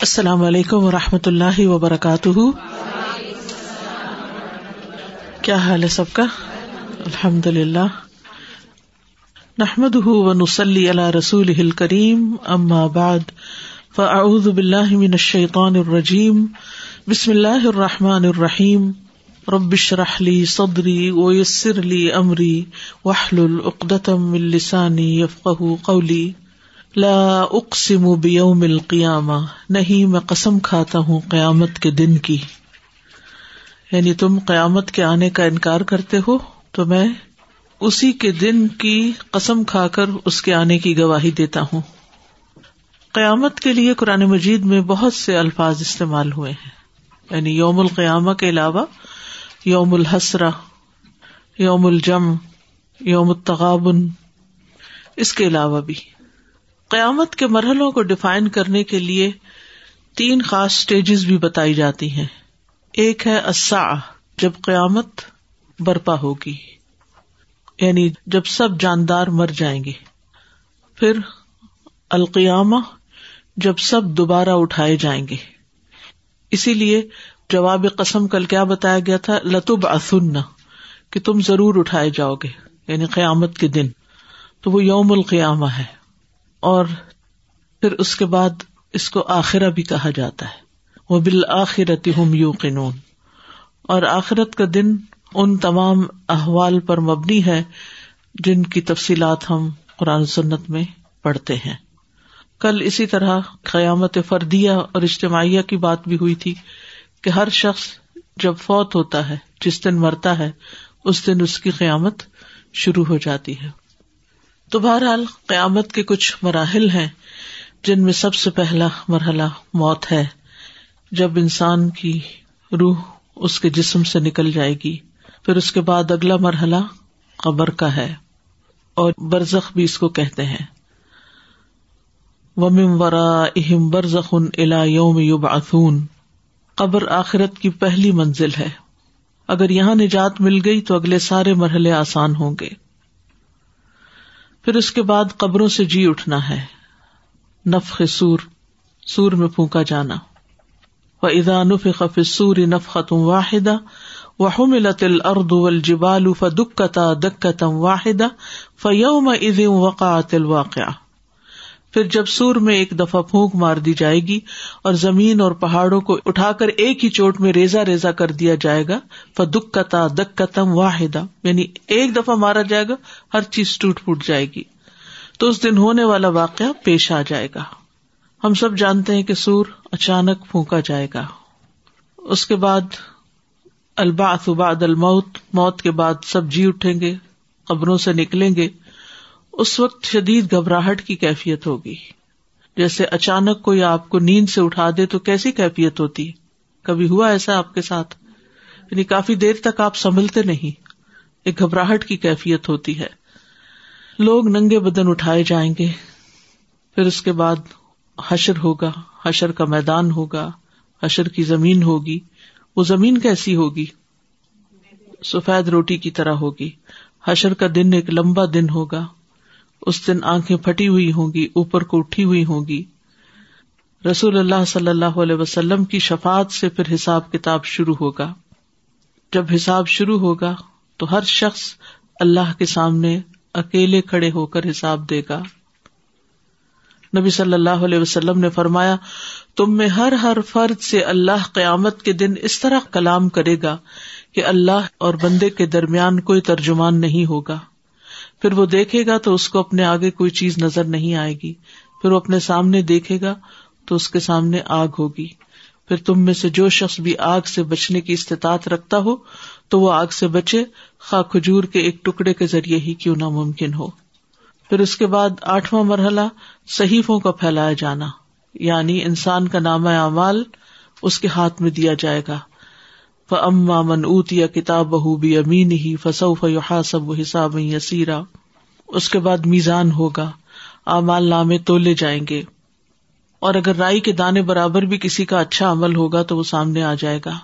السلام علیکم و رحمۃ اللہ وبرکاتہ۔ کیا حال ہے سب کا؟ الحمد للہ نحمد ونسلی علی رسول کریم اما بعد، فاعوذ باللہ من الشیطان الرجیم، بسم اللہ الرحمٰن الرحیم۔ ربش رحلی صدری ویسر لی امری وحل العقدم السانی یفقہ قولی۔ لا اقسم بیوم القیامہ، نہیں میں قسم کھاتا ہوں قیامت کے دن کی۔ یعنی تم قیامت کے آنے کا انکار کرتے ہو، تو میں اسی کے دن کی قسم کھا کر اس کے آنے کی گواہی دیتا ہوں۔ قیامت کے لیے قرآن مجید میں بہت سے الفاظ استعمال ہوئے ہیں۔ یعنی یوم القیامہ کے علاوہ یوم الحسرہ، یوم الجم یوم التغابن، اس کے علاوہ بھی۔ قیامت کے مرحلوں کو ڈیفائن کرنے کے لیے تین خاص اسٹیجز بھی بتائی جاتی ہیں۔ ایک ہے اسا جب قیامت برپا ہوگی یعنی جب سب جاندار مر جائیں گے۔ پھر القیامہ، جب سب دوبارہ اٹھائے جائیں گے۔ اسی لیے جواب قسم کل کیا بتایا گیا تھا؟ لطب اثن کہ تم ضرور اٹھائے جاؤ گے یعنی قیامت کے دن۔ تو وہ یوم القیامہ ہے۔ اور پھر اس کے بعد اس کو آخرہ بھی کہا جاتا ہے۔ وہ بالآخرت ہم یو قنون اور آخرت کا دن ان تمام احوال پر مبنی ہے جن کی تفصیلات ہم قرآن سنت میں پڑھتے ہیں۔ کل اسی طرح قیامت فردیہ اور اجتماعیہ کی بات بھی ہوئی تھی کہ ہر شخص جب فوت ہوتا ہے، جس دن مرتا ہے، اس دن اس کی قیامت شروع ہو جاتی ہے۔ تو بہرحال قیامت کے کچھ مراحل ہیں جن میں سب سے پہلا مرحلہ موت ہے، جب انسان کی روح اس کے جسم سے نکل جائے گی، پھر اس کے بعد اگلا مرحلہ قبر کا ہے، اور برزخ بھی اس کو کہتے ہیں۔ ومم ورا اہم برزخ الا یوم یوب قبر آخرت کی پہلی منزل ہے۔ اگر یہاں نجات مل گئی تو اگلے سارے مرحلے آسان ہوں گے۔ پھر اس کے بعد قبروں سے جی اٹھنا ہے۔ نفق سور سور میں پھونکا جانا۔ و ادا نف خف سور نف ختم واحدہ وحملت الارض والجبال فدکتا دکتم واحدہ فیوم اذ وقعت الواقعہ پھر جب سور میں ایک دفعہ پھونک مار دی جائے گی اور زمین اور پہاڑوں کو اٹھا کر ایک ہی چوٹ میں ریزا ریزا کر دیا جائے گا فدک کتا دک کتم واحدہ یعنی ایک دفعہ مارا جائے گا، ہر چیز ٹوٹ پوٹ جائے گی۔ تو اس دن ہونے والا واقعہ پیش آ جائے گا۔ ہم سب جانتے ہیں کہ سور اچانک پھونکا جائے گا۔ اس کے بعد الباط بعد الموت، موت کے بعد سب جی اٹھیں گے، قبروں سے نکلیں گے۔ اس وقت شدید گھبراہٹ کی کیفیت ہوگی۔ جیسے اچانک کوئی آپ کو نیند سے اٹھا دے تو کیسی کیفیت ہوتی؟ کبھی ہوا ایسا آپ کے ساتھ؟ یعنی کافی دیر تک آپ سنبھلتے نہیں۔ ایک گھبراہٹ کی کیفیت ہوتی ہے۔ لوگ ننگے بدن اٹھائے جائیں گے۔ پھر اس کے بعد حشر ہوگا۔ حشر کا میدان ہوگا۔ حشر کی زمین ہوگی۔ وہ زمین کیسی ہوگی؟ سفید روٹی کی طرح ہوگی۔ حشر کا دن ایک لمبا دن ہوگا۔ اس دن آنکھیں پھٹی ہوئی ہوں گی، اوپر کو اٹھی ہوئی ہوں گی۔ رسول اللہ صلی اللہ علیہ وسلم کی شفات سے پھر حساب کتاب شروع ہوگا۔ جب حساب شروع ہوگا تو ہر شخص اللہ کے سامنے اکیلے کھڑے ہو کر حساب دے گا۔ نبی صلی اللہ علیہ وسلم نے فرمایا، تم میں ہر ہر فرد سے اللہ قیامت کے دن اس طرح کلام کرے گا کہ اللہ اور بندے کے درمیان کوئی ترجمان نہیں ہوگا۔ پھر وہ دیکھے گا تو اس کو اپنے آگے کوئی چیز نظر نہیں آئے گی۔ پھر وہ اپنے سامنے دیکھے گا تو اس کے سامنے آگ ہوگی۔ پھر تم میں سے جو شخص بھی آگ سے بچنے کی استطاعت رکھتا ہو تو وہ آگ سے بچے، خا کھجور کے ایک ٹکڑے کے ذریعے ہی کیوں نہ ممکن ہو۔ پھر اس کے بعد آٹھواں مرحلہ، صحیفوں کا پھیلایا جانا یعنی انسان کا نام اعمال اس کے ہاتھ میں دیا جائے گا۔ اما من اوت یا کتاب بہ امین ہی فصوف سب حساب یسیرا اس کے بعد میزان ہوگا۔ امال نامے تولے جائیں گے۔ اور اگر رائی کے دانے برابر بھی کسی کا اچھا عمل ہوگا تو وہ سامنے آ جائے گا۔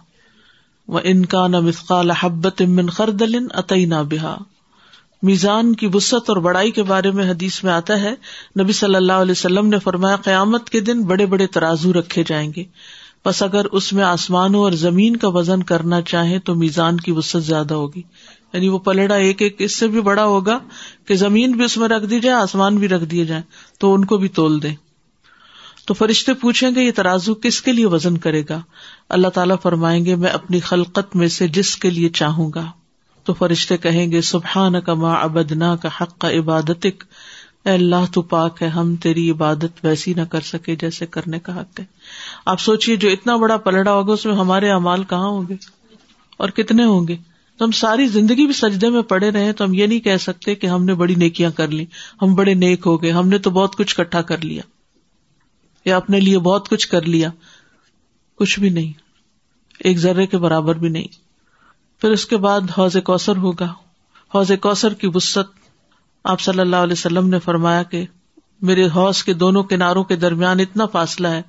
وہ ان کا نہ مسقال حبت امن خردل عطئی نہ بہا میزان کی وسط اور بڑائی کے بارے میں حدیث میں آتا ہے، نبی صلی اللہ علیہ وسلم نے فرمایا، قیامت کے دن بڑے بڑے ترازو رکھے جائیں گے۔ بس اگر اس میں آسمانوں اور زمین کا وزن کرنا چاہیں تو میزان کی وسط زیادہ ہوگی۔ یعنی وہ پلڑا ایک ایک اس سے بھی بڑا ہوگا کہ زمین بھی اس میں رکھ دی جائے، آسمان بھی رکھ دیے جائیں، تو ان کو بھی تول دیں۔ تو فرشتے پوچھیں گے، یہ ترازو کس کے لیے وزن کرے گا؟ اللہ تعالیٰ فرمائیں گے، میں اپنی خلقت میں سے جس کے لیے چاہوں گا۔ تو فرشتے کہیں گے سبحان کا ماں ابدنا کا حق کا عبادت اللہ تو پاک ہے، ہم تیری عبادت ویسی نہ کر سکے جیسے کرنے کا حق ہے۔ آپ سوچیے جو اتنا بڑا پلڑا ہوگا، اس میں ہمارے امال کہاں ہوں گے؟ اور کتنے ہوں گے؟ تو ہم ساری زندگی بھی سجدے میں پڑے رہے تو ہم یہ نہیں کہہ سکتے کہ ہم نے بڑی نیکیاں کر لی ہم بڑے نیک ہو گئے، ہم نے تو بہت کچھ کٹھا کر لیا۔ یا اپنے لیے بہت کچھ کر لیا۔ کچھ بھی نہیں۔ ایک ذرے کے برابر بھی نہیں۔ پھر اس کے بعد حوض کوثر ہوگا۔ حوض کوثر کی وسط آپ صلی اللہ علیہ وسلم نے فرمایا کہ میرے حوض کے دونوں کناروں کے درمیان اتنا فاصلہ ہے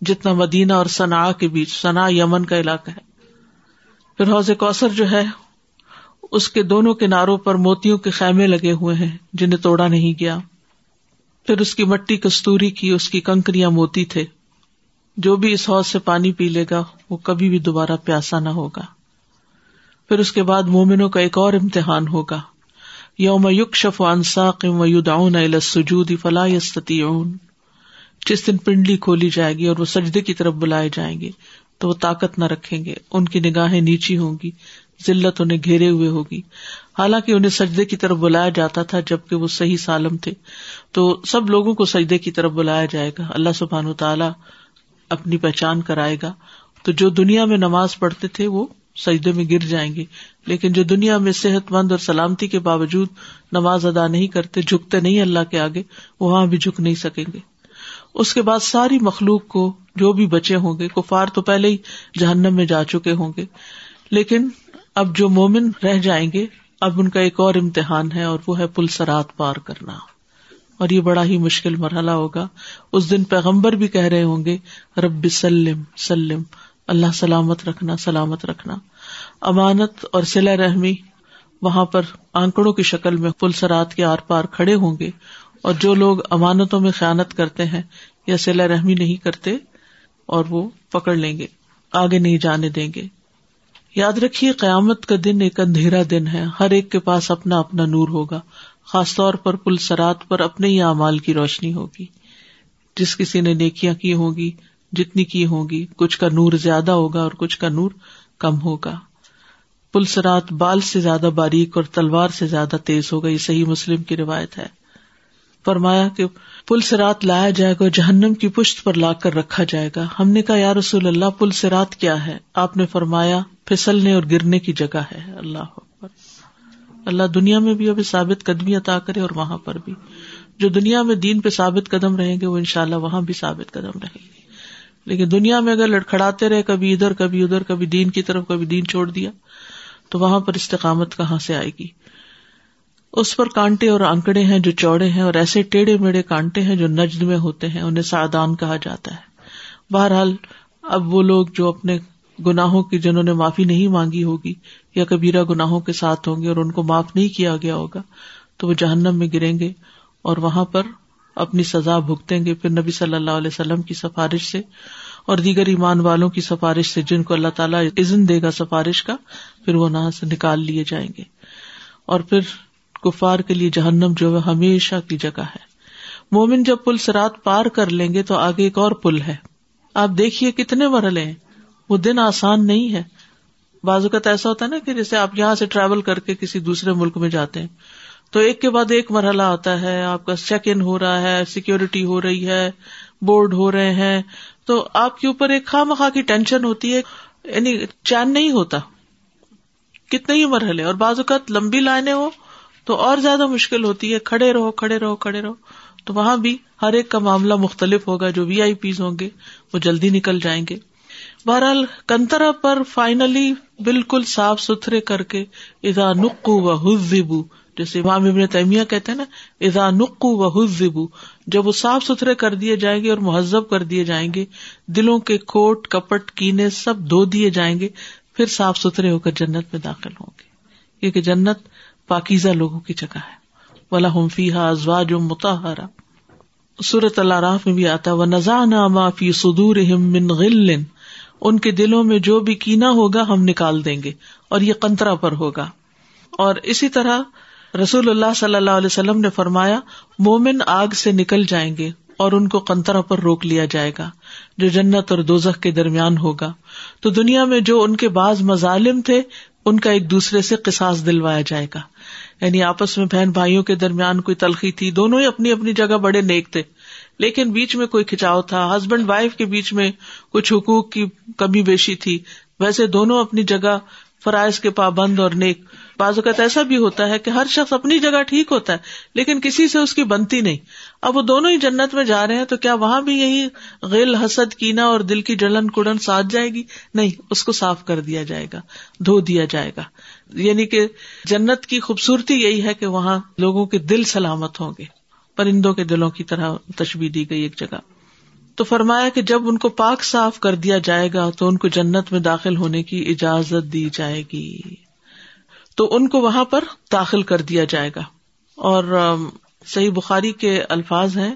جتنا مدینہ اور سنا کے بیچ سنا یمن کا علاقہ ہے۔ پھر حوض کوثر جو ہے، اس کے دونوں کناروں پر موتیوں کے خیمے لگے ہوئے ہیں، جنہیں توڑا نہیں گیا۔ پھر اس کی مٹی کستوری کی، اس کی کنکریاں موتی تھے۔ جو بھی اس حوض سے پانی پی لے گا، وہ کبھی بھی دوبارہ پیاسا نہ ہوگا۔ پھر اس کے بعد مومنوں کا ایک اور امتحان ہوگا۔ یوم یوک شف سجود فلا جس دن پنڈلی کھولی جائے گی اور وہ سجدے کی طرف بلائے جائیں گے، تو وہ طاقت نہ رکھیں گے، ان کی نگاہیں نیچی ہوں گی، ذلت انہیں گھیرے ہوئے ہوگی۔ حالانکہ انہیں سجدے کی طرف بلایا جاتا تھا جبکہ وہ صحیح سالم تھے۔ تو سب لوگوں کو سجدے کی طرف بلایا جائے گا۔ اللہ سبحان تعالیٰ اپنی پہچان کرائے گا۔ تو جو دنیا میں نماز پڑھتے تھے وہ سجدے میں گر جائیں گے۔ لیکن جو دنیا میں صحت مند اور سلامتی کے باوجود نماز ادا نہیں کرتے، جھکتے نہیں اللہ کے آگے، وہاں بھی جھک نہیں سکیں گے۔ اس کے بعد ساری مخلوق کو جو بھی بچے ہوں گے، کفار تو پہلے ہی جہنم میں جا چکے ہوں گے۔ لیکن اب جو مومن رہ جائیں گے، اب ان کا ایک اور امتحان ہے اور وہ ہے پل سرات پار کرنا۔ اور یہ بڑا ہی مشکل مرحلہ ہوگا۔ اس دن پیغمبر بھی کہہ رہے ہوں گے، رب سلم سلم۔ اللہ سلامت رکھنا سلامت رکھنا۔ امانت اور سلا رحمی وہاں پر آنکڑوں کی شکل میں پل سرات کے آر پار کھڑے ہوں گے اور جو لوگ امانتوں میں خیالت کرتے ہیں یا سلا رحمی نہیں کرتے اور وہ پکڑ لیں گے، آگے نہیں جانے دیں گے۔ یاد رکھیے قیامت کا دن ایک اندھیرا دن ہے، ہر ایک کے پاس اپنا اپنا نور ہوگا، خاص طور پر پل سرات پر اپنے ہی اعمال کی روشنی ہوگی۔ جس کسی نے نیکیاں کی ہوگی جتنی کی ہوگی، کچھ کا نور زیادہ ہوگا اور کچھ کا نور کم ہوگا۔ پلسرات بال سے زیادہ باریک اور تلوار سے زیادہ تیز ہوگا، یہ صحیح مسلم کی روایت ہے۔ فرمایا کہ پل سرات لایا جائے گا، جہنم کی پشت پر لا کر رکھا جائے گا۔ ہم نے کہا، یا رسول اللہ پل سرات کیا ہے؟ آپ نے فرمایا، پھسلنے اور گرنے کی جگہ ہے۔ اللہ اللہ دنیا میں بھی ابھی ثابت قدمی عطا کرے اور وہاں پر بھی۔ جو دنیا میں دین پہ ثابت قدم رہیں گے، وہ ان شاء اللہ وہاں بھی ثابت قدم رہیں گے۔ لیکن دنیا میں اگر لڑکھڑاتے رہے، کبھی ادھر کبھی ادھر، کبھی دین کی طرف، کبھی دین چھوڑ دیا، تو وہاں پر استقامت کہاں سے آئے گی؟ اس پر کانٹے اور آنکڑے ہیں جو چوڑے ہیں اور ایسے ٹیڑھے میڑے کانٹے ہیں جو نجد میں ہوتے ہیں، انہیں سادان کہا جاتا ہے۔ بہرحال، اب وہ لوگ جو اپنے گناہوں کی، جنہوں نے معافی نہیں مانگی ہوگی، یا کبیرہ گناہوں کے ساتھ ہوں گے اور ان کو معاف نہیں کیا گیا ہوگا، تو وہ جہنم میں گریں گے اور وہاں پر اپنی سزا بھگتیں گے۔ پھر نبی صلی اللہ علیہ وسلم کی سفارش سے اور دیگر ایمان والوں کی سفارش سے، جن کو اللہ تعالیٰ عزن دے گا سفارش کا، پھر وہ نہ سے نکال لیے جائیں گے۔ اور پھر کفار کے لیے جہنم جو ہے، ہمیشہ کی جگہ ہے۔ مومن جب پل سرات پار کر لیں گے تو آگے ایک اور پل ہے۔ آپ دیکھیے کتنے مرحلے ہیں۔ وہ دن آسان نہیں ہے۔ بعض اوقات ایسا ہوتا ہے نا کہ جیسے آپ یہاں سے ٹریول کر کے کسی دوسرے ملک میں جاتے ہیں۔ تو ایک کے بعد ایک مرحلہ آتا ہے، آپ کا چیک ان ہو رہا ہے سیکورٹی ہو رہی ہے بورڈ ہو رہے ہیں۔ تو آپ کے اوپر ایک خواہ مخواہ کی ٹینشن ہوتی ہے یعنی چین نہیں ہوتا۔ کتنے ہی مرحلے، اور بعض اوقات لمبی لائنیں ہو تو اور زیادہ مشکل ہوتی ہے۔ کھڑے رہو کھڑے رہو کھڑے رہو۔ تو وہاں بھی ہر ایک کا معاملہ مختلف ہوگا۔ جو وی آئی پیز ہوں گے، وہ جلدی نکل جائیں گے۔ بہرحال کنترا پر فائنلی بالکل صاف ستھرے کر کے ادا نکو و حزبو جیسے امام ابن تیمیہ کہتے ہیں نا ادا نقو و حزبو جب وہ صاف ستھرے کر دیے جائیں گے اور مہذب کر دیے جائیں گے، دلوں کے کوٹ، کپٹ، کینے سب دھو دیے جائیں گے، پھر صاف ستھرے ہو کر جنت میں داخل ہوں گے۔ کیونکہ جنت پاکیزہ لوگوں کی جگہ ہے۔ ولا ہم فی ہا ازواج متحرا سورت اللہ راف میں بھی آتا وہ نزا نہ فی سدور من غل۔ ان کے دلوں میں جو بھی کینا ہوگا ہم نکال دیں گے، اور یہ کنترا پر ہوگا۔ اور اسی طرح رسول اللہ صلی اللہ علیہ وسلم نے فرمایا، مومن آگ سے نکل جائیں گے اور ان کو کنترا پر روک لیا جائے گا، جو جنت اور دوزخ کے درمیان ہوگا۔ تو دنیا میں جو ان کے بعض مظالم تھے، ان کا ایک دوسرے سے قساس دلوایا جائے گا۔ یعنی آپس میں بہن بھائیوں کے درمیان کوئی تلخی تھی، دونوں ہی اپنی اپنی جگہ بڑے نیک تھے۔ لیکن بیچ میں کوئی کھچاؤ تھا، ہسبینڈ وائف کے بیچ میں کچھ حقوق کی کمی بیشی تھی۔ ویسے دونوں اپنی جگہ فرائض کے پابند اور نیک۔ بعض اوقات ایسا بھی ہوتا ہے کہ ہر شخص اپنی جگہ ٹھیک ہوتا ہے، لیکن کسی سے اس کی بنتی نہیں۔ اب وہ دونوں ہی جنت میں جا رہے ہیں تو کیا وہاں بھی یہی غیل، حسد کینا اور دل کی جلن کڑن ساتھ جائے گی؟ نہیں، اس کو صاف کر دیا جائے گا، دھو دیا جائے گا۔ یعنی کہ جنت کی خوبصورتی یہی ہے کہ وہاں لوگوں کے دل سلامت ہوں گے، پرندوں کے دلوں کی طرح تشبیح دی گئی ایک جگہ۔ تو فرمایا کہ جب ان کو پاک صاف کر دیا جائے گا تو ان کو جنت میں داخل ہونے کی اجازت دی جائے گی۔ تو ان کو وہاں پر داخل کر دیا جائے گا۔ اور صحیح بخاری کے الفاظ ہیں،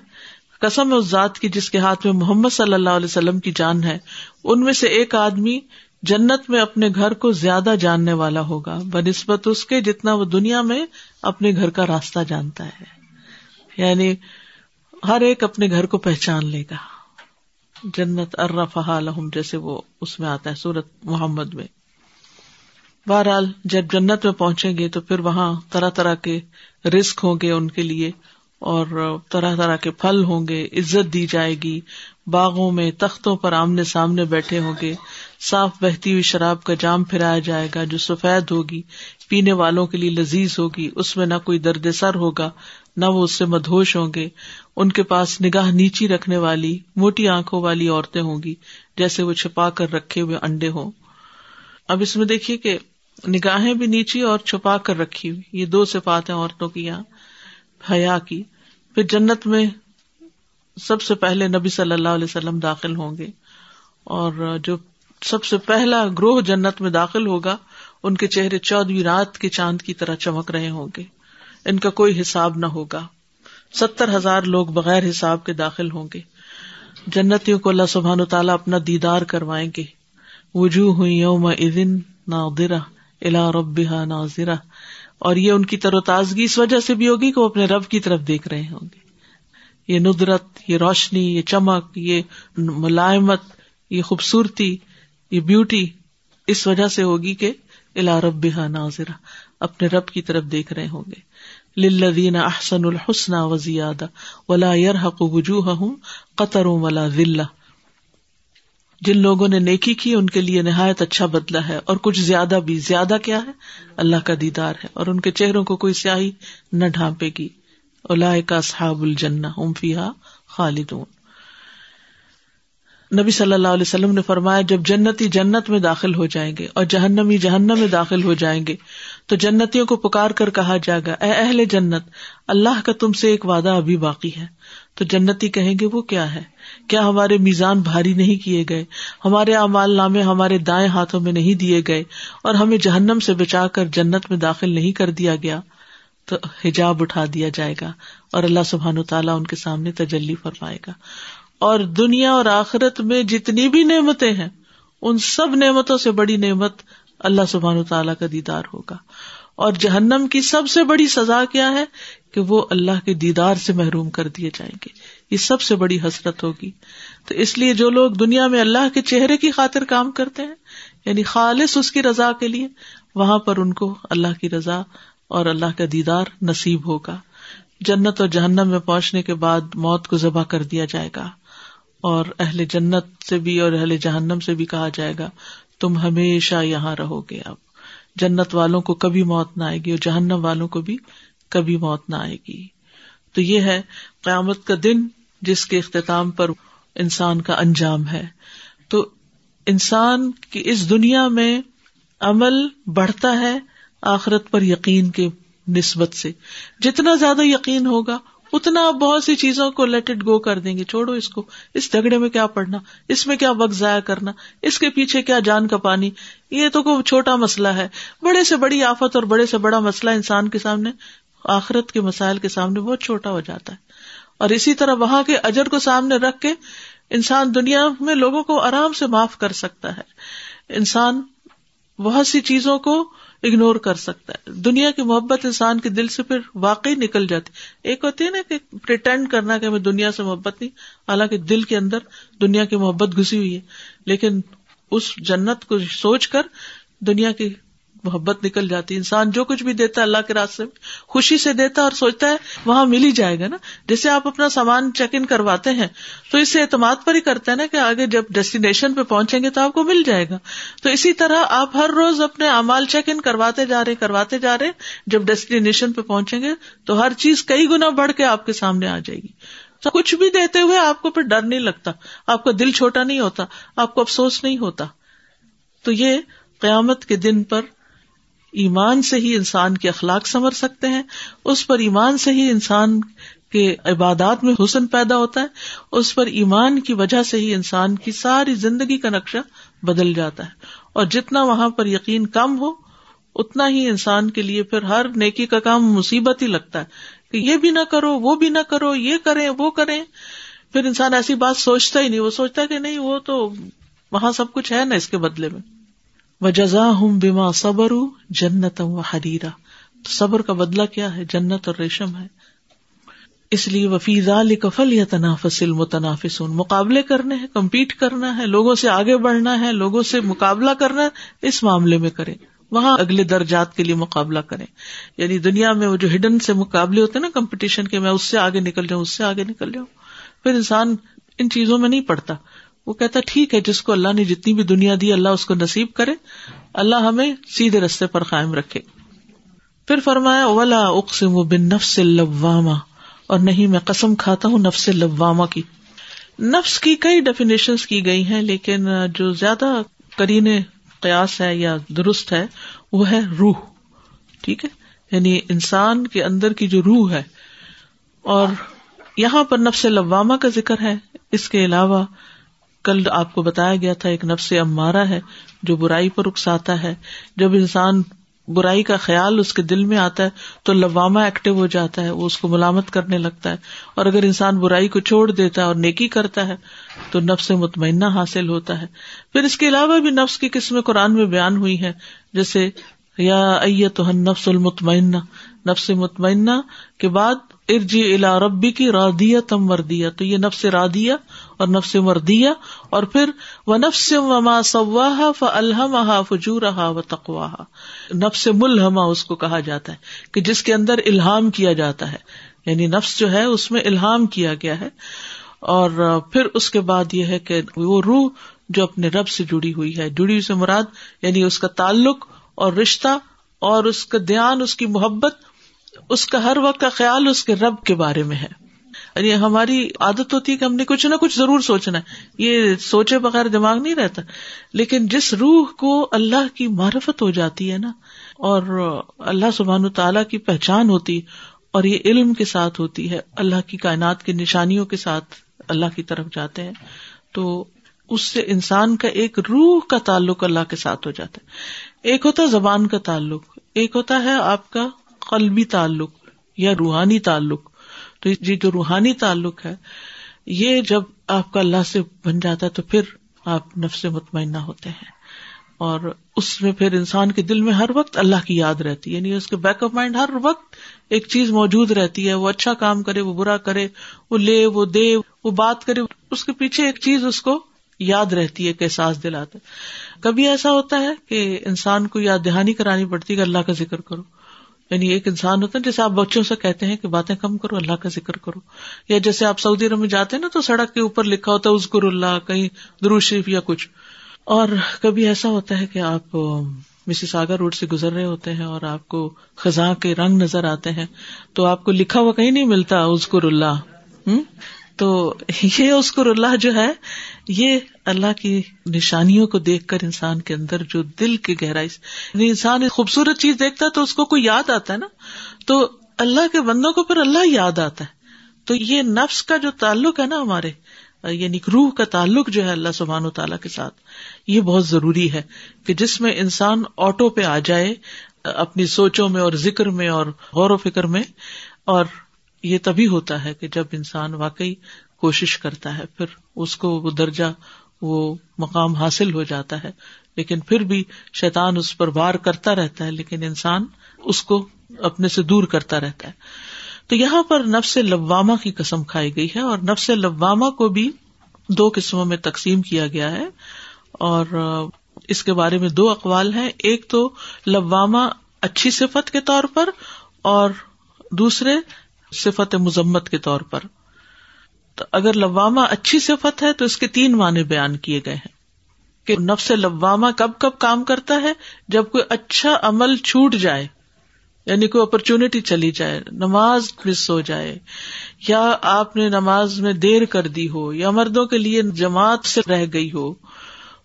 قسم اس ذات کی جس کے ہاتھ میں محمد صلی اللہ علیہ وسلم کی جان ہے، ان میں سے ایک آدمی جنت میں اپنے گھر کو زیادہ جاننے والا ہوگا بہ نسبت اس کے جتنا وہ دنیا میں اپنے گھر کا راستہ جانتا ہے۔ یعنی ہر ایک اپنے گھر کو پہچان لے گا۔ جنت ارفا لہم جیسے وہ اس میں آتا ہے، سورت محمد میں۔ بہرحال جب جنت میں پہنچیں گے تو پھر وہاں طرح طرح کے رسک ہوں گے ان کے لیے اور طرح طرح کے پھل ہوں گے، عزت دی جائے گی، باغوں میں، تختوں پر آمنے سامنے بیٹھے ہوں گے۔ صاف بہتی ہوئی شراب کا جام پھرایا جائے گا جو سفید ہوگی، پینے والوں کے لیے لذیذ ہوگی۔ اس میں نہ کوئی درد سر ہوگا، نہ وہ اس سے مدھوش ہوں گے۔ ان کے پاس نگاہ نیچی رکھنے والی، موٹی آنکھوں والی عورتیں ہوں گی، جیسے وہ چھپا کر رکھے ہوئے انڈے ہوں۔ اب اس میں دیکھیے کہ نگاہیں بھی نیچی اور چھپا کر رکھی ہوئی۔ یہ دو صفات ہیں عورتوں کی یہاں، حیا کی۔ پھر جنت میں سب سے پہلے نبی صلی اللہ علیہ وسلم داخل ہوں گے۔ اور جو سب سے پہلا گروہ جنت میں داخل ہوگا، ان کے چہرے چودہویں رات کے چاند کی طرح چمک رہے ہوں گے۔ ان کا کوئی حساب نہ ہوگا۔ ستر ہزار لوگ بغیر حساب کے داخل ہوں گے۔ جنتیوں کو اللہ سبحان تعالیٰ اپنا دیدار کروائیں گے۔ وجوہ یوم ادن نادرا الا ربا ناظرہ۔ اور یہ ان کی تر و تازگی اس وجہ سے بھی ہوگی کہ وہ اپنے رب کی طرف دیکھ رہے ہوں گے۔ یہ ندرت، یہ روشنی، یہ چمک، یہ ملائمت، یہ خوبصورتی، یہ بیوٹی اس وجہ سے ہوگی کہ الا رب ناظرہ، اپنے رب کی طرف دیکھ رہے ہوں گے۔ للذین احسن الحسن و زیادہ ولا يرحق وجوههم قطر ولا ذلہ۔ جن لوگوں نے نیکی کی، ان کے لیے نہایت اچھا بدلا ہے۔ اور کچھ زیادہ بھی، زیادہ کیا ہے؟ اللہ کا دیدار ہے۔ اور ان کے چہروں کو کوئی سیاہی نہ ڈھانپے گی۔ اولا کا صحاب الجن امفیا خالدون۔ نبی صلی اللہ علیہ وسلم نے فرمایا، جب جنتی جنت میں داخل ہو جائیں گے اور جہنمی جہنم میں داخل ہو جائیں گے، تو جنتیوں کو پکار کر کہا جائے گا، اے اہل جنت، اللہ کا تم سے ایک وعدہ ابھی باقی ہے۔ تو جنتی کہیں گے وہ کیا ہے؟ کیا ہمارے میزان بھاری نہیں کیے گئے؟ ہمارے امال نامے ہمارے دائیں ہاتھوں میں نہیں دیے گئے اور ہمیں جہنم سے بچا کر جنت میں داخل نہیں کر دیا گیا تو حجاب اٹھا دیا جائے گا اور اللہ سبحان تعالیٰ ان کے سامنے تجلی فرمائے گا۔ اور دنیا اور آخرت میں جتنی بھی نعمتیں ہیں، ان سب نعمتوں سے بڑی نعمت اللہ سبحان تعالیٰ کا دیدار ہوگا۔ اور جہنم کی سب سے بڑی سزا کیا ہے کہ وہ اللہ کے دیدار سے محروم کر دیے جائیں گے۔ یہ سب سے بڑی حسرت ہوگی۔ تو اس لیے جو لوگ دنیا میں اللہ کے چہرے کی خاطر کام کرتے ہیں یعنی خالص اس کی رضا کے لیے، وہاں پر ان کو اللہ کی رضا اور اللہ کا دیدار نصیب ہوگا۔ جنت اور جہنم میں پہنچنے کے بعد موت کو ذبح کر دیا جائے گا۔ اور اہل جنت سے بھی اور اہل جہنم سے بھی کہا جائے گا، تم ہمیشہ یہاں رہو گے اب۔ جنت والوں کو کبھی موت نہ آئے گی اور جہنم والوں کو بھی کبھی موت نہ آئے گی۔ تو یہ ہے قیامت کا دن جس کے اختتام پر انسان کا انجام ہے۔ تو انسان کی اس دنیا میں عمل بڑھتا ہے، آخرت پر یقین کے نسبت سے۔ جتنا زیادہ یقین ہوگا اتنا آپ بہت سی چیزوں کو لیٹ اٹ گو کر دیں گے۔ چھوڑو اس کو۔ اس جھگڑے میں کیا پڑھنا؟ اس میں کیا وقت ضائع کرنا؟ اس کے پیچھے کیا جان کا پانی؟ یہ تو کوئی چھوٹا مسئلہ ہے۔ بڑے سے بڑی آفت اور بڑے سے بڑا مسئلہ انسان کے سامنے، آخرت کے مسائل کے سامنے بہت چھوٹا ہو جاتا ہے۔ اور اسی طرح وہاں کے اجر کو سامنے رکھ کے انسان دنیا میں لوگوں کو آرام سے معاف کر سکتا ہے۔ انسان بہت سی چیزوں کو اگنور کر سکتا ہے۔ دنیا کی محبت انسان کے دل سے پھر واقعی نکل جاتی ایک ہوتی ہے نا کہ پریٹینڈ کرنا کہ ہمیں دنیا سے محبت نہیں، حالانکہ دل کے اندر دنیا کی محبت گھسی ہوئی ہے۔ لیکن اس جنت کو سوچ کر دنیا کی محبت نکل جاتی ہے۔ انسان جو کچھ بھی دیتا ہے اللہ کے راستے میں، خوشی سے دیتا ہے اور سوچتا ہے وہاں مل ہی جائے گا نا۔ جیسے آپ اپنا سامان چیک ان کرواتے ہیں، تو اس سے اعتماد پر ہی کرتے ہیں نا کہ آگے جب ڈیسٹینیشن پہ پہنچیں گے تو آپ کو مل جائے گا۔ تو اسی طرح آپ ہر روز اپنے امال چیک ان کرواتے جا رہے، کرواتے جا رہے۔ جب ڈیسٹینیشن پہ پہنچیں گے تو ہر چیز کئی گنا بڑھ کے آپ کے سامنے آ جائے گی۔ تو کچھ بھی دیتے ہوئے آپ کو پھر ڈر نہیں لگتا۔ آپ کا دل چھوٹا نہیں ہوتا، آپ کو افسوس نہیں ہوتا۔ تو یہ قیامت کے دن پر ایمان سے ہی انسان کے اخلاق سنور سکتے ہیں، اس پر ایمان سے ہی انسان کے عبادات میں حسن پیدا ہوتا ہے، اس پر ایمان کی وجہ سے ہی انسان کی ساری زندگی کا نقشہ بدل جاتا ہے۔ اور جتنا وہاں پر یقین کم ہو، اتنا ہی انسان کے لیے پھر ہر نیکی کا کام مصیبت ہی لگتا ہے کہ یہ بھی نہ کرو، وہ بھی نہ کرو، یہ کریں، وہ کریں۔ پھر انسان ایسی بات سوچتا ہی نہیں، وہ سوچتا کہ نہیں، وہ تو وہاں سب کچھ ہے نا اس کے بدلے میں۔ و جزا ہوں بیما صبر جنت و حریرا تو صبر کا بدلا کیا ہے؟ جنت اور ریشم ہے۔ اس لیے وفیز کفل یا تنافس متنافس مقابلے کرنے ہیں، کمپیٹ کرنا ہے، لوگوں سے آگے بڑھنا ہے، لوگوں سے مقابلہ کرنا ہے، اس معاملے میں کرے وہاں اگلے درجات کے لیے مقابلہ کرے یعنی دنیا میں وہ جو ہڈن سے مقابلے ہوتے ہیں نا کمپٹیشن کے، میں اس سے آگے نکل جاؤں، اس سے آگے نکل جاؤں۔ پھر انسان ان چیزوں میں نہیں پڑتا وہ کہتا ٹھیک ہے، جس کو اللہ نے جتنی بھی دنیا دی، اللہ اس کو نصیب کرے۔ اللہ ہمیں سیدھے رستے پر قائم رکھے۔ پھر فرمایا، ولا اقسم بن نفس لواما اور نہیں، میں قسم کھاتا ہوں نفس لواما کی۔ نفس کی کئی ڈیفینیشن کی گئی ہیں، لیکن جو زیادہ کرین قیاس ہے یا درست ہے، وہ ہے روح۔ ٹھیک ہے؟ یعنی انسان کے اندر کی جو روح ہے۔ اور یہاں پر نفس لواما کا ذکر ہے۔ اس کے علاوہ کل آپ کو بتایا گیا تھا، ایک نفس امارا ہے جو برائی پر اکساتا ہے۔ جب انسان برائی کا خیال اس کے دل میں آتا ہے، تو لواما ایکٹیو ہو جاتا ہے، وہ اس کو ملامت کرنے لگتا ہے۔ اور اگر انسان برائی کو چھوڑ دیتا ہے اور نیکی کرتا ہے، تو نفس مطمئنہ حاصل ہوتا ہے۔ پھر اس کے علاوہ بھی نفس کی قسم قرآن میں بیان ہوئی ہے، جیسے، یا تو نفس المطمئنہ۔ نفس مطمئنہ کے بعد ارجی الا ربی کی رادیا تم وردیا تو یہ نفس رادیا اور نفس مردیا اور پھر وہ نفس وما سواہا ف الحما فجورہا و تقواہ نفس ملحما اس کو کہا جاتا ہے کہ جس کے اندر الحام کیا جاتا ہے۔ یعنی نفس جو ہے اس میں الحام کیا گیا ہے۔ اور پھر اس کے بعد یہ ہے کہ وہ روح جو اپنے رب سے جڑی ہوئی ہے، جڑی سے مراد یعنی اس کا تعلق اور رشتہ اور اس کا دھیان، اس کی محبت، اس کا ہر وقت کا خیال اس کے رب کے بارے میں ہے۔ یعنی ہماری عادت ہوتی ہے کہ ہم نے کچھ نہ کچھ ضرور سوچنا ہے۔ یہ سوچے بغیر دماغ نہیں رہتا۔ لیکن جس روح کو اللہ کی معرفت ہو جاتی ہے نا، اور اللہ سبحان تعالیٰ کی پہچان ہوتی، اور یہ علم کے ساتھ ہوتی ہے، اللہ کی کائنات کی نشانیوں کے ساتھ اللہ کی طرف جاتے ہیں، تو اس سے انسان کا ایک روح کا تعلق اللہ کے ساتھ ہو جاتا ہے۔ ایک ہوتا زبان کا تعلق، ایک ہوتا ہے آپ کا قلبی تعلق یا روحانی تعلق۔ تو یہ جو روحانی تعلق ہے، یہ جب آپ کا اللہ سے بن جاتا ہے تو پھر آپ نفس مطمئنہ ہوتے ہیں۔ اور اس میں پھر انسان کے دل میں ہر وقت اللہ کی یاد رہتی ہے۔ یعنی اس کے بیک آف مائنڈ ہر وقت ایک چیز موجود رہتی ہے۔ وہ اچھا کام کرے، وہ برا کرے، وہ لے، وہ دے، وہ بات کرے۔ اس کے پیچھے ایک چیز اس کو یاد رہتی ہے کہ احساس دلاتا کبھی ایسا ہوتا ہے کہ انسان کو یاد دہانی کرانی پڑتی ہے کہ اللہ کا ذکر کرو۔ یعنی ایک انسان ہوتا ہے جیسے آپ بچوں سے کہتے ہیں کہ باتیں کم کرو، اللہ کا ذکر کرو۔ یا جیسے آپ سعودی عرب میں جاتے ہیں نا، تو سڑک کے اوپر لکھا ہوتا ہے ازکر اللہ، کہیں درو شریف یا کچھ۔ اور کبھی ایسا ہوتا ہے کہ آپ مسی ساگر روڈ سے گزر رہے ہوتے ہیں اور آپ کو خزاں کے رنگ نظر آتے ہیں، تو آپ کو لکھا ہوا کہیں نہیں ملتا ازکر اللہ۔ ہوں تو یہ اسکر اللہ جو ہے، یہ اللہ کی نشانیوں کو دیکھ کر انسان کے اندر جو دل کی گہرائی یعنی انسان ایک خوبصورت چیز دیکھتا ہے تو اس کو کوئی یاد آتا ہے نا؟ تو اللہ کے بندوں کو پھر اللہ یاد آتا ہے۔ تو یہ نفس کا جو تعلق ہے نا ہمارے یعنی روح کا تعلق جو ہے اللہ سبحان و تعالیٰ کے ساتھ، یہ بہت ضروری ہے کہ جس میں انسان آٹو پہ آ جائے، اپنی سوچوں میں اور ذکر میں اور غور و فکر میں، اور یہ تبھی ہوتا ہے کہ جب انسان واقعی کوشش کرتا ہے، پھر اس کو وہ درجہ، وہ مقام حاصل ہو جاتا ہے۔ لیکن پھر بھی شیطان اس پر وار کرتا رہتا ہے، لیکن انسان اس کو اپنے سے دور کرتا رہتا ہے۔ تو یہاں پر نفس لواما کی قسم کھائی گئی ہے اور نفس لواما کو بھی دو قسموں میں تقسیم کیا گیا ہے۔ اور اس کے بارے میں دو اقوال ہیں۔ ایک تو لواما اچھی صفت کے طور پر اور دوسرے صفت مذمت کے طور پر۔ تو اگر لواما اچھی صفت ہے تو اس کے تین معنی بیان کیے گئے ہیں کہ نفس لواما کب کب کام کرتا ہے، جب کوئی اچھا عمل چھوٹ جائے یعنی کوئی اپرچونٹی چلی جائے، نماز مس ہو جائے، یا آپ نے نماز میں دیر کر دی ہو، یا مردوں کے لیے جماعت سے رہ گئی ہو،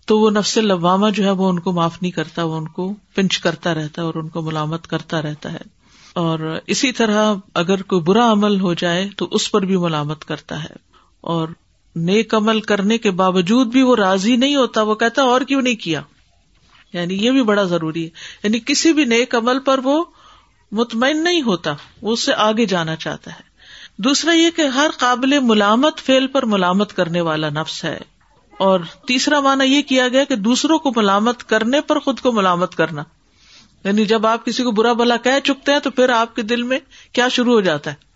تو وہ نفس لواما جو ہے وہ ان کو معاف نہیں کرتا، وہ ان کو پنچ کرتا رہتا ہے اور ان کو ملامت کرتا رہتا ہے۔ اور اسی طرح اگر کوئی برا عمل ہو جائے تو اس پر بھی ملامت کرتا ہے اور نیک عمل کرنے کے باوجود بھی وہ راضی نہیں ہوتا، وہ کہتا اور کیوں نہیں کیا؟ یعنی یہ بھی بڑا ضروری ہے۔ یعنی کسی بھی نیک عمل پر وہ مطمئن نہیں ہوتا، وہ اس سے آگے جانا چاہتا ہے۔ دوسرا یہ کہ ہر قابل ملامت فیل پر ملامت کرنے والا نفس ہے۔ اور تیسرا مانا یہ کیا گیا کہ دوسروں کو ملامت کرنے پر خود کو ملامت کرنا۔ یعنی جب آپ کسی کو برا بلا کہہ چکتے ہیں تو پھر آپ کے دل میں کیا شروع ہو جاتا ہے؟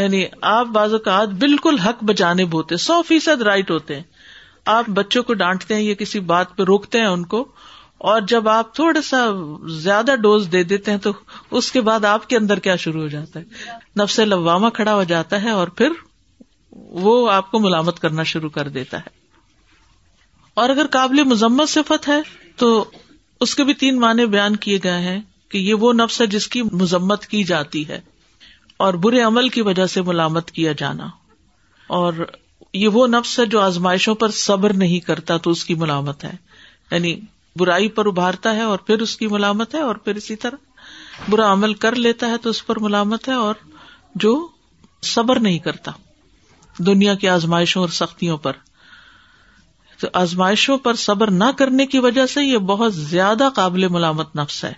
یعنی آپ بعض اوقات بالکل حق بجانے ہوتے سو فیصد رائٹ ہوتے ہیں۔ آپ بچوں کو ڈانٹتے ہیں یا کسی بات پہ روکتے ہیں ان کو۔ اور جب آپ تھوڑا سا زیادہ ڈوز دے دیتے ہیں تو اس کے بعد آپ کے اندر کیا شروع ہو جاتا ہے؟ نفس لواما کھڑا ہو جاتا ہے اور پھر وہ آپ کو ملامت کرنا شروع کر دیتا ہے۔ اور اگر قابل مذمت صفت ہے تو اس کے بھی تین معنی بیان کیے گئے ہیں کہ یہ وہ نفس ہے جس کی مذمت کی جاتی ہے اور برے عمل کی وجہ سے ملامت کیا جانا۔ اور یہ وہ نفس ہے جو آزمائشوں پر صبر نہیں کرتا تو اس کی ملامت ہے۔ یعنی برائی پر ابھارتا ہے اور پھر اس کی ملامت ہے اور پھر اسی طرح برا عمل کر لیتا ہے تو اس پر ملامت ہے اور جو صبر نہیں کرتا۔ دنیا کی آزمائشوں اور سختیوں پر۔ تو آزمائشوں پر صبر نہ کرنے کی وجہ سے یہ بہت زیادہ قابل ملامت نفس ہے۔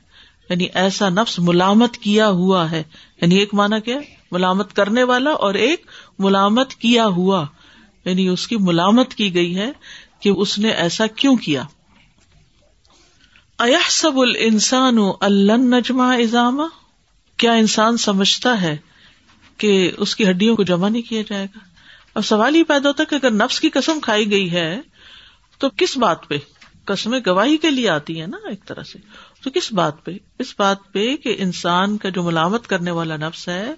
یعنی ایسا نفس ملامت کیا ہوا ہے۔ یعنی ایک مانا کیا ملامت کرنے والا اور ایک ملامت کیا ہوا۔ یعنی اس کی ملامت کی گئی ہے کہ اس نے ایسا کیوں کیا۔ سب السان نجما اضامہ کیا انسان سمجھتا ہے کہ اس کی ہڈیوں کو جمع نہیں کیا جائے گا؟ اب سوال یہ پیدا ہوتا ہے کہ اگر نفس کی قسم کھائی گئی ہے تو کس بات پہ؟ قسمیں گواہی کے لیے آتی ہے نا ایک طرح سے۔ تو کس بات پہ؟ اس بات پہ کہ انسان کا جو ملامت کرنے والا نفس ہے،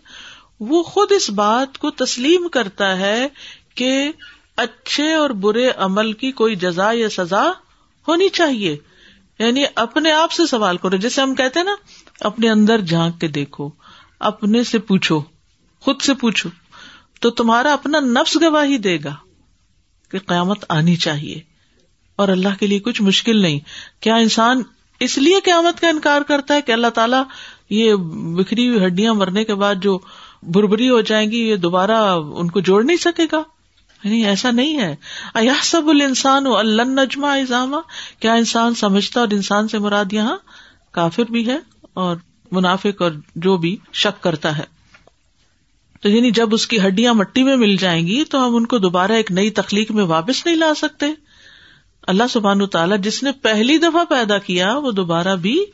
وہ خود اس بات کو تسلیم کرتا ہے کہ اچھے اور برے عمل کی کوئی جزا یا سزا ہونی چاہیے۔ یعنی اپنے آپ سے سوال کرو۔ جیسے ہم کہتے نا، اپنے اندر جھانک کے دیکھو، اپنے سے پوچھو، خود سے پوچھو۔ تو تمہارا اپنا نفس گواہی دے گا کہ قیامت آنی چاہیے۔ اور اللہ کے لیے کچھ مشکل نہیں۔ کیا انسان اس لیے قیامت کا انکار کرتا ہے کہ اللہ تعالیٰ یہ بکھری ہوئی ہڈیاں مرنے کے بعد جو بربری ہو جائیں گی، یہ دوبارہ ان کو جوڑ نہیں سکے گا؟ نہیں ایسا نہیں ہے۔ سب السان اللہ نجما اضامہ کیا انسان سمجھتا اور انسان سے مراد یہاں کافر بھی ہے اور منافق اور جو بھی شک کرتا ہے۔ تو یعنی جب اس کی ہڈیاں مٹی میں مل جائیں گی تو ہم ان کو دوبارہ ایک نئی تخلیق میں واپس نہیں لا سکتے۔ اللہ سبحان تعالیٰ جس نے پہلی دفعہ پیدا کیا وہ دوبارہ بھی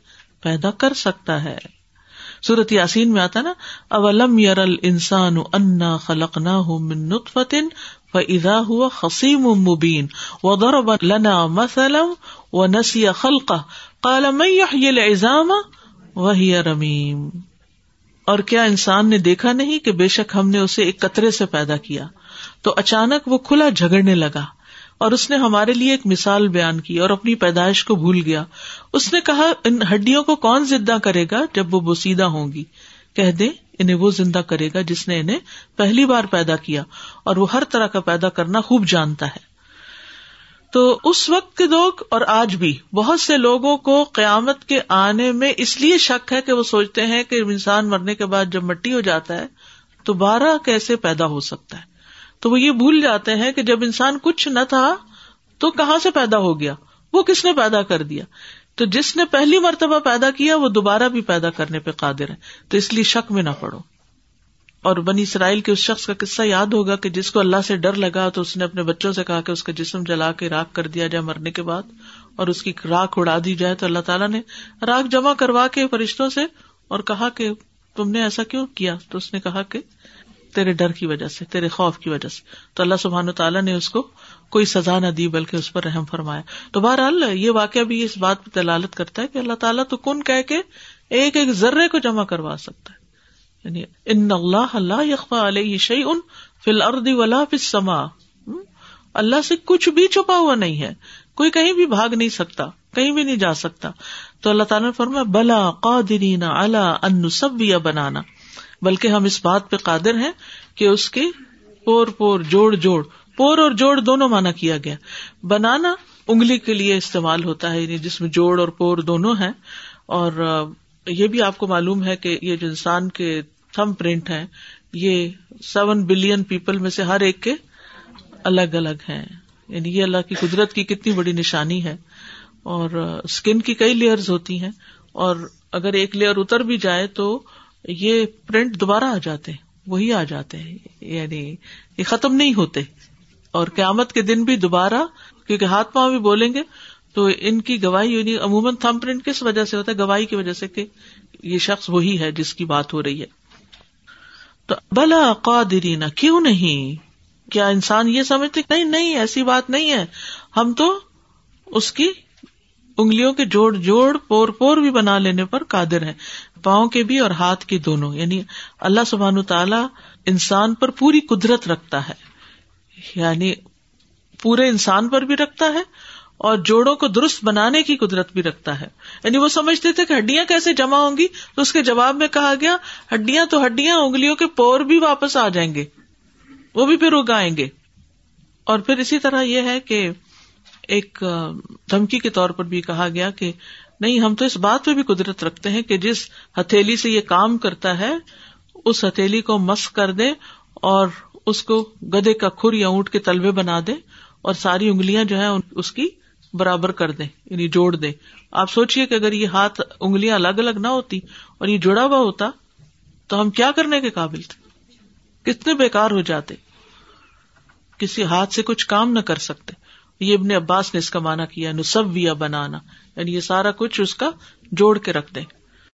پیدا کر سکتا ہے۔ سورت یاسین میں آتا نا، اولم یر انسان انا خلق نہ فتن فضا ہوا خسیم مبین و دور لنا مسلم و نسی خلق کالم ایزام وہی رمیم۔ اور کیا انسان نے دیکھا نہیں کہ بے شک ہم نے اسے ایک قطرے سے پیدا کیا؟ تو اچانک وہ کھلا جھگڑنے لگا۔ اور اس نے ہمارے لیے ایک مثال بیان کی اور اپنی پیدائش کو بھول گیا۔ اس نے کہا، ان ہڈیوں کو کون زندہ کرے گا جب وہ بوسیدہ ہوں گی؟ کہہ دے انہیں وہ زندہ کرے گا جس نے انہیں پہلی بار پیدا کیا اور وہ ہر طرح کا پیدا کرنا خوب جانتا ہے۔ تو اس وقت کے لوگ اور آج بھی بہت سے لوگوں کو قیامت کے آنے میں اس لیے شک ہے کہ وہ سوچتے ہیں کہ انسان مرنے کے بعد جب مٹی ہو جاتا ہے دوبارہ کیسے پیدا ہو سکتا ہے؟ تو وہ یہ بھول جاتے ہیں کہ جب انسان کچھ نہ تھا تو کہاں سے پیدا ہو گیا؟ وہ کس نے پیدا کر دیا؟ تو جس نے پہلی مرتبہ پیدا کیا، وہ دوبارہ بھی پیدا کرنے پہ قادر ہے۔ تو اس لیے شک میں نہ پڑو۔ اور بنی اسرائیل کے اس شخص کا قصہ یاد ہوگا کہ جس کو اللہ سے ڈر لگا تو اس نے اپنے بچوں سے کہا کہ اس کا جسم جلا کے راک کر دیا جائے مرنے کے بعد اور اس کی راک اڑا دی جائے۔ تو اللہ تعالیٰ نے راک جمع کروا کے فرشتوں سے اور کہا کہ تم نے ایسا کیوں کیا؟ تو اس نے کہا کہ تیرے ڈر کی وجہ سے، تیرے خوف کی وجہ سے۔ تو اللہ سبحان و تعالیٰ نے اس کو کوئی سزا نہ دی، بلکہ اس پر رحم فرمایا۔ تو بہرحال یہ واقعہ بھی اس بات پہ دلالت کرتا ہے کہ اللہ تعالیٰ تو کن کہ ایک ایک ذرے کو جمع کروا سکتا ہے۔ یعنی ان اللہ اللہ یقفا علیہ شعی ان فی الردی ولا سما اللہ سے کچھ بھی چھپا ہوا نہیں ہے۔ کوئی کہیں بھی بھاگ نہیں سکتا، کہیں بھی نہیں جا سکتا۔ تو اللہ تعالیٰ نے فرمایا، بلا قادرین اللہ ان سب بنانا۔ بلکہ ہم اس بات پہ قادر ہیں کہ اس کے پور پور جوڑ جوڑ پور اور جوڑ دونوں مانا کیا گیا۔ بنانا انگلی کے لیے استعمال ہوتا ہے یعنی جس میں جوڑ اور پور دونوں ہیں۔ اور یہ بھی آپ کو معلوم ہے کہ یہ جو انسان کے تھم پرنٹ ہے یہ سیون بلین پیپل میں سے ہر ایک کے الگ الگ ہیں۔ یعنی یہ اللہ کی قدرت کی کتنی بڑی نشانی ہے۔ اور اسکن کی کئی لیئرز ہوتی ہیں۔ اور اگر ایک لیئر اتر بھی جائے تو یہ پرنٹ دوبارہ آ جاتے ہیں، وہی آ جاتے ہیں یعنی یہ ختم نہیں ہوتے۔ اور قیامت کے دن بھی دوبارہ، کیونکہ ہاتھ پاؤں بھی بولیں گے، تو ان کی گواہی یعنی عموماً تھم پرنٹ کس وجہ سے ہوتا ہے؟ گواہی کی وجہ سے کہ یہ شخص وہی ہے جس کی بات ہو رہی ہے۔ تو بلا قادرین، کیوں نہیں؟ کیا انسان یہ سمجھتے نہیں نہیں، ایسی بات نہیں ہے۔ ہم تو اس کی انگلیوں کے جوڑ جوڑ پور پور بھی بنا لینے پر قادر ہے پاؤں کے بھی اور ہاتھ کے دونوں۔ یعنی اللہ سبحان تعالی انسان پر پوری قدرت رکھتا ہے۔ یعنی پورے انسان پر بھی رکھتا ہے اور جوڑوں کو درست بنانے کی قدرت بھی رکھتا ہے۔ یعنی وہ سمجھتے تھے کہ ہڈیاں کیسے جمع ہوں گی؟ تو اس کے جواب میں کہا گیا، ہڈیاں تو ہڈیاں، انگلیوں کے پور بھی واپس آ جائیں گے۔ وہ بھی پھر اگائیں گے۔ اور پھر اسی طرح یہ ہے کہ ایک دھمکی کے طور پر بھی کہا گیا کہ نہیں، ہم تو اس بات پہ بھی قدرت رکھتے ہیں کہ جس ہتھیلی سے یہ کام کرتا ہے، اس ہتھیلی کو مس کر دے اور اس کو گدے کا کھر یا اونٹ کے تلوے بنا دے اور ساری انگلیاں جو ہے اس کی برابر کر دیں یعنی جوڑ دیں آپ سوچیے کہ اگر یہ ہاتھ، انگلیاں الگ الگ نہ ہوتی اور یہ جڑا ہوا ہوتا، تو ہم کیا کرنے کے قابل تھے؟ کتنے بےکار ہو جاتے۔ کسی ہاتھ سے کچھ کام نہ کر سکتے۔ یہ ابن عباس نے اس کا مانا کیا نصب بنانا۔ یعنی یہ سارا کچھ اس کا جوڑ کے رکھ دیں۔